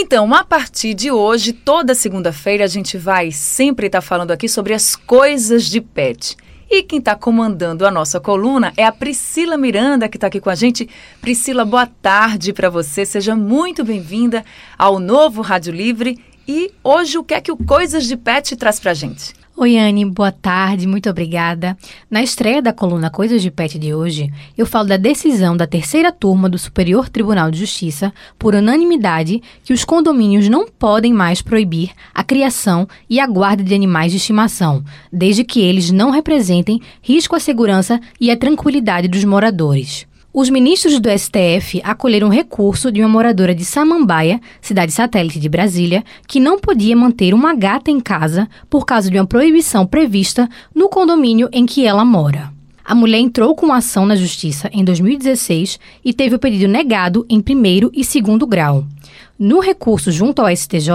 Então, a partir de hoje, toda segunda-feira, a gente vai sempre estar tá falando aqui sobre as coisas de pet. E quem está comandando a nossa coluna é a Priscila Miranda, que está aqui com a gente. Priscila, boa tarde para você. Seja muito bem-vinda ao novo Rádio Livre. E hoje, o que é que o Coisas de Pet traz para a gente? Oi, Anne, boa tarde, muito obrigada. Na estreia da coluna Coisas de Pet de hoje, eu falo da decisão da terceira turma do Superior Tribunal de Justiça, por unanimidade, que os condomínios não podem mais proibir a criação e a guarda de animais de estimação, desde que eles não representem risco à segurança e à tranquilidade dos moradores. Os ministros do STF acolheram recurso de uma moradora de Samambaia, cidade satélite de Brasília, que não podia manter uma gata em casa por causa de uma proibição prevista no condomínio em que ela mora. A mulher entrou com ação na justiça em 2016 e teve o pedido negado em primeiro e segundo grau. No recurso junto ao STJ,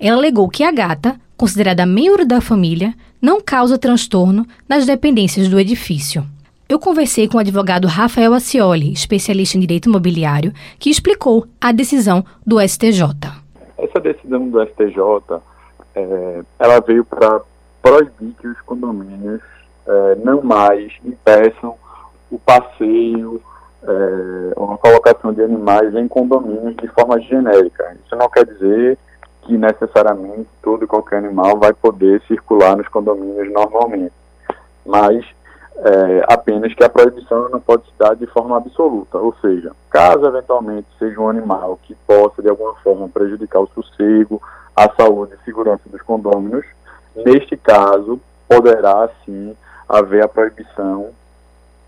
ela alegou que a gata, considerada membro da família, não causa transtorno nas dependências do edifício. Eu conversei com o advogado Rafael Acioli, especialista em direito imobiliário, que explicou a decisão do STJ. Essa decisão do STJ, é, ela veio para proibir que os condomínios é, não mais impeçam o passeio é, ou a colocação de animais em condomínios de forma genérica. Isso não quer dizer que necessariamente todo e qualquer animal vai poder circular nos condomínios normalmente, mas é, apenas que a proibição não pode se dar de forma absoluta, ou seja, caso eventualmente seja um animal que possa de alguma forma prejudicar o sossego, a saúde e segurança dos condôminos, neste caso poderá sim haver a proibição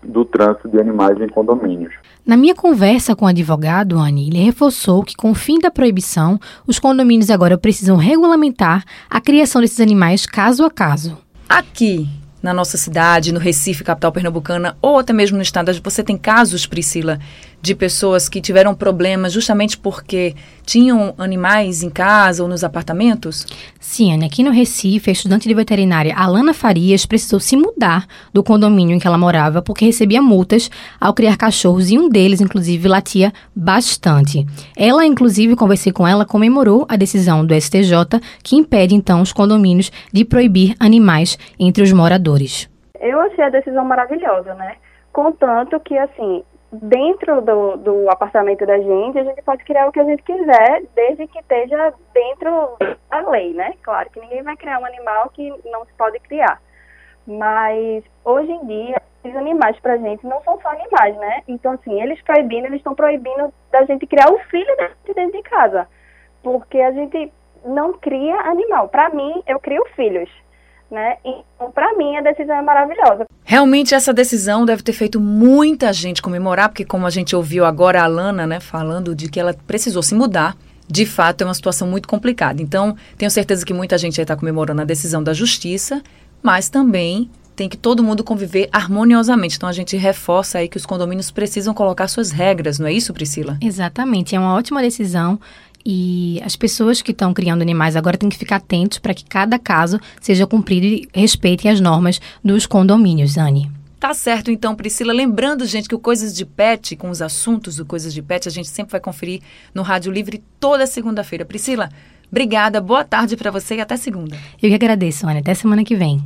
do trânsito de animais em condomínios. Na minha conversa com o advogado, Anne, ele reforçou que com o fim da proibição, os condomínios agora precisam regulamentar a criação desses animais caso a caso. Aqui, na nossa cidade, no Recife, capital pernambucana, ou até mesmo no estado, você tem casos, Priscila, de pessoas que tiveram problemas justamente porque tinham animais em casa ou nos apartamentos? Sim, Ana. Aqui no Recife, a estudante de veterinária Alana Farias precisou se mudar do condomínio em que ela morava porque recebia multas ao criar cachorros e um deles, inclusive, latia bastante. Ela, inclusive, conversei com ela, comemorou a decisão do STJ que impede, então, os condomínios de proibir animais entre os moradores. Eu achei a decisão maravilhosa, né? Contanto que, assim, dentro do, do apartamento da gente, a gente pode criar o que a gente quiser, desde que esteja dentro da lei, né? Claro que ninguém vai criar um animal que não se pode criar. Mas hoje em dia, os animais para a gente não são só animais, né? Então, assim, eles proibindo, eles estão proibindo da gente criar o filho dentro de casa. Porque a gente não cria animal. Para mim, eu crio filhos né? Então, para mim, a decisão é maravilhosa. Realmente, essa decisão deve ter feito muita gente comemorar, porque como a gente ouviu agora a Alana, né, falando de que ela precisou se mudar, de fato é uma situação muito complicada. Então, tenho certeza que muita gente está comemorando a decisão da justiça, mas também tem que todo mundo conviver harmoniosamente. Então a gente reforça aí que os condomínios precisam colocar suas regras, não é isso, Priscila? Exatamente, é uma ótima decisão. E as pessoas que estão criando animais agora têm que ficar atentos para que cada caso seja cumprido e respeitem as normas dos condomínios, Anne. Tá certo, então, Priscila. Lembrando, gente, que o Coisas de Pet, com os assuntos do Coisas de Pet, a gente sempre vai conferir no Rádio Livre toda segunda-feira. Priscila, obrigada, boa tarde para você e até segunda. Eu que agradeço, Anne. Até semana que vem.